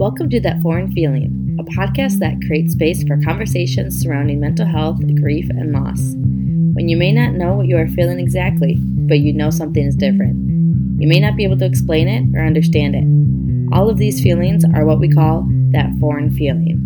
Welcome to That Foreign Feeling, a podcast that creates space for conversations surrounding mental health, grief, and loss. When you may not know what you are feeling exactly, but you know something is different. You may not be able to explain it or understand it. All of these feelings are what we call that foreign feeling.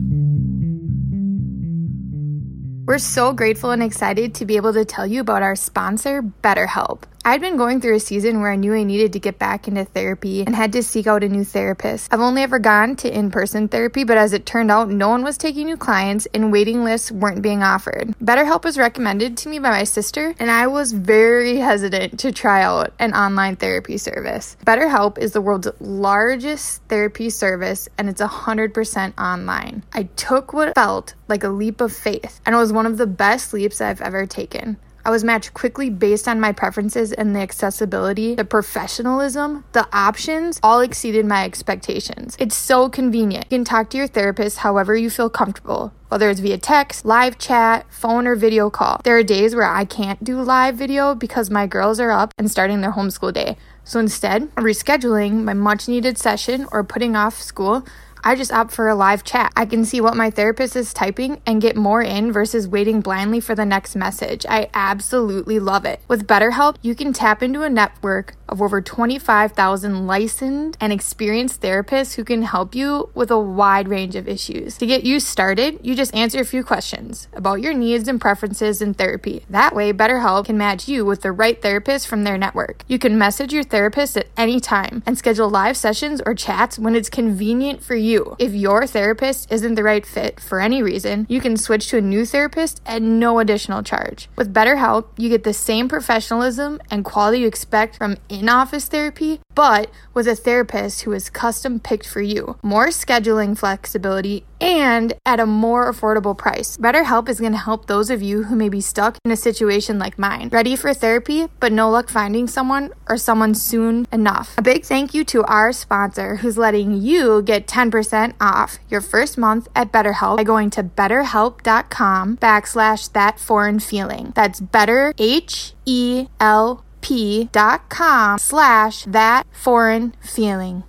We're so grateful and excited to be able to tell you about our sponsor, BetterHelp. I'd been going through a season where I knew I needed to get back into therapy and had to seek out a new therapist. I've only ever gone to in person therapy, but as it turned out, no one was taking new clients and waiting lists weren't being offered. BetterHelp was recommended to me by my sister, and I was very hesitant to try out an online therapy service. BetterHelp is the world's largest therapy service and it's 100% online. I took what felt like a leap of faith, and it was one of the best leaps I've ever taken. I was matched quickly based on my preferences and the accessibility, the professionalism, the options all exceeded my expectations. It's so convenient. You can talk to your therapist however you feel comfortable whether it's via text, live chat, phone, or video call. There are days where I can't do live video because my girls are up and starting their homeschool day. So instead, rescheduling my much needed session or putting off school I just opt for a live chat. I can see what my therapist is typing and get more in versus waiting blindly for the next message. I absolutely love it. With BetterHelp, you can tap into a network of over 25,000 licensed and experienced therapists who can help you with a wide range of issues. To get you started, you just answer a few questions about your needs and preferences in therapy. That way, BetterHelp can match you with the right therapist from their network. You can message your therapist at any time and schedule live sessions or chats when it's convenient for you. If your therapist isn't the right fit for any reason, you can switch to a new therapist at no additional charge. With BetterHelp, you get the same professionalism and quality you expect from in office therapy, but with a therapist who is custom picked for you. More scheduling flexibility and at a more affordable price. BetterHelp is going to help those of you who may be stuck in a situation like mine, ready for therapy but no luck finding someone or someone soon enough. A big thank you to our sponsor who's letting you get 10% off your first month at BetterHelp by going to betterhelp.com backslash that foreign feeling. That's better H E L P.com slash that foreign feeling.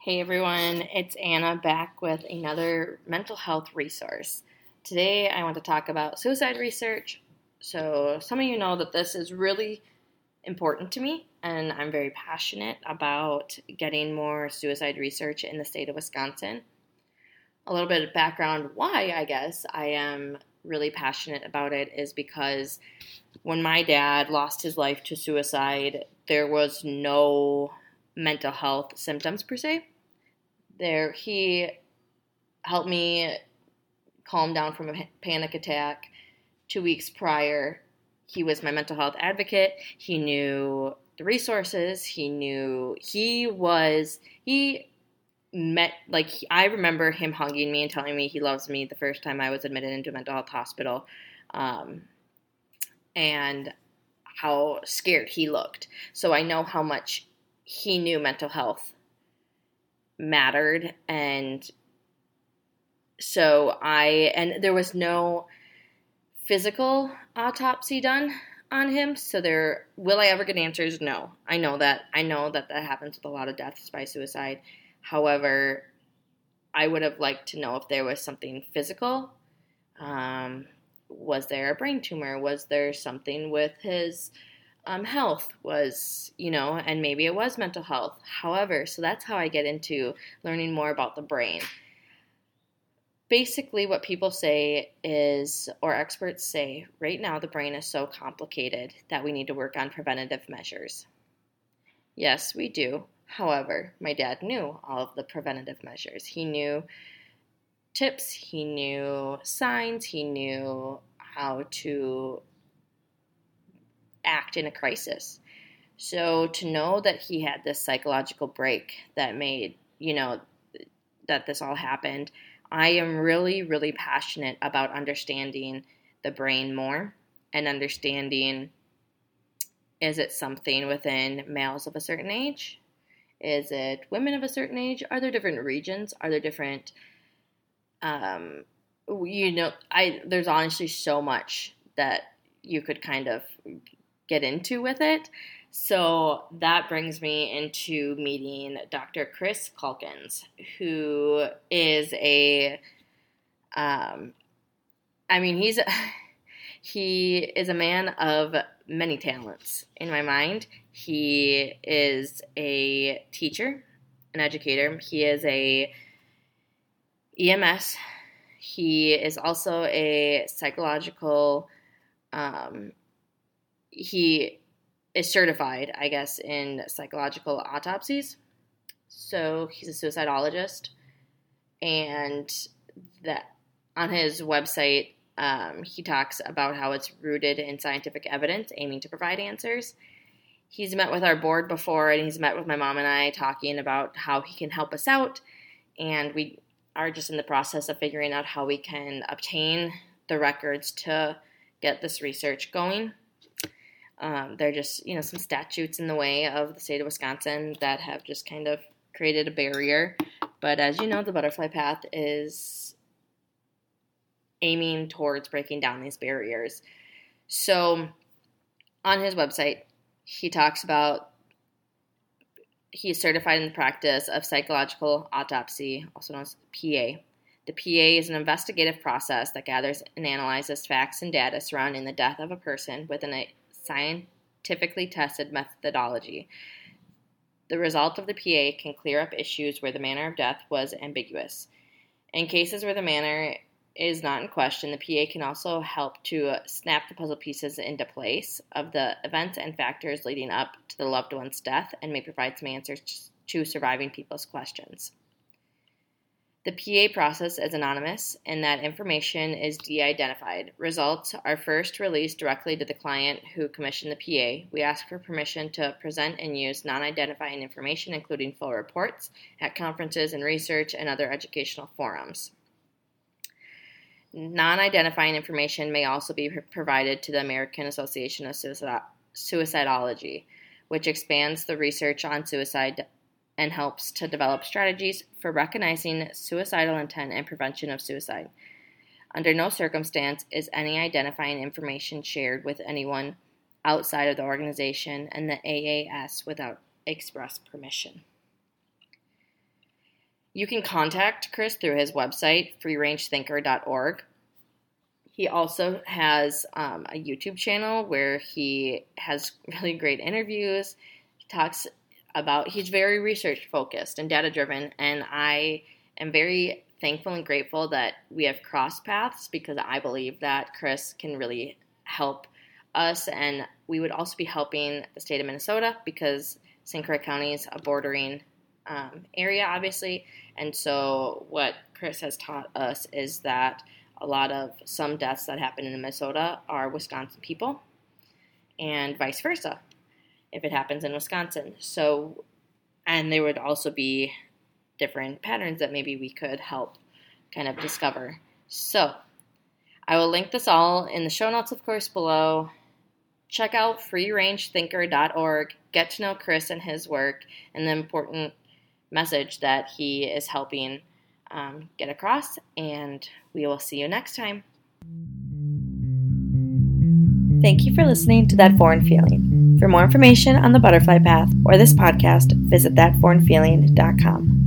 Hey everyone, it's Anna back with another mental health resource. Today I want to talk about suicide research. So, some of you know that this is really important to me, and I'm very passionate about getting more suicide research in the state of Wisconsin. A little bit of background why I guess I am really passionate about it is because when my dad lost his life to suicide, there was no mental health symptoms per se. There he helped me calm down from a panic attack. Two weeks prior he was my mental health advocate. He knew the resources. He knew he was he met like i remember him hugging me and telling me he loves me the first time i was admitted into a mental health hospital um, and how scared he looked. So i know how much he knew mental health mattered and so I and there was no physical autopsy done on him so there will I ever get answers? No. I know that I know that that happens with a lot of deaths by suicide however I would have liked to know if there was something physical um, was there a brain tumor was there something with his um, health was, you know, and maybe it was mental health. However, so that's how I get into learning more about the brain. Basically, what people say is, or experts say, right now the brain is so complicated that we need to work on preventative measures. Yes, we do. However, my dad knew all of the preventative measures. He knew tips, he knew signs, he knew how to act in a crisis. So to know that he had this psychological break that made, you know, that this all happened, I am really, really passionate about understanding the brain more and understanding is it something within males of a certain age? Is it women of a certain age? Are there different regions? Are there different um you know, I there's honestly so much that you could kind of get into with it. So that brings me into meeting Dr. Chris Caulkins, who is a, um, I mean, he's he is a man of many talents in my mind. He is a teacher, an educator. He is a EMS. He is also a psychological. Um, he is certified, I guess, in psychological autopsies. So he's a suicidologist, and that on his website um, he talks about how it's rooted in scientific evidence, aiming to provide answers. He's met with our board before, and he's met with my mom and I talking about how he can help us out. And we are just in the process of figuring out how we can obtain the records to get this research going. Um, there are just, you know, some statutes in the way of the state of Wisconsin that have just kind of created a barrier. But as you know, the butterfly path is aiming towards breaking down these barriers. So on his website, he talks about he's certified in the practice of psychological autopsy, also known as PA. The PA is an investigative process that gathers and analyzes facts and data surrounding the death of a person within a scientifically tested methodology. The result of the PA can clear up issues where the manner of death was ambiguous. In cases where the manner is not in question, the PA can also help to snap the puzzle pieces into place of the events and factors leading up to the loved one's death and may provide some answers to surviving people's questions. The PA process is anonymous in that information is de identified. Results are first released directly to the client who commissioned the PA. We ask for permission to present and use non identifying information, including full reports, at conferences and research and other educational forums. Non identifying information may also be provided to the American Association of Suicidology, which expands the research on suicide and helps to develop strategies for recognizing suicidal intent and prevention of suicide. Under no circumstance is any identifying information shared with anyone outside of the organization and the AAS without express permission. You can contact Chris through his website, freerangethinker.org. He also has um, a YouTube channel where he has really great interviews. He talks about, he's very research focused and data driven, and I am very thankful and grateful that we have crossed paths because I believe that Chris can really help us, and we would also be helping the state of Minnesota because St. Croix County is a bordering um, area, obviously. And so, what Chris has taught us is that a lot of some deaths that happen in Minnesota are Wisconsin people, and vice versa if it happens in Wisconsin. So, and there would also be different patterns that maybe we could help kind of discover. So, I will link this all in the show notes, of course, below. Check out freerangethinker.org, get to know Chris and his work, and the important message that he is helping um, get across. And we will see you next time. Thank you for listening to That Foreign Feeling. For more information on the butterfly path or this podcast, visit thatforeignfeeling.com.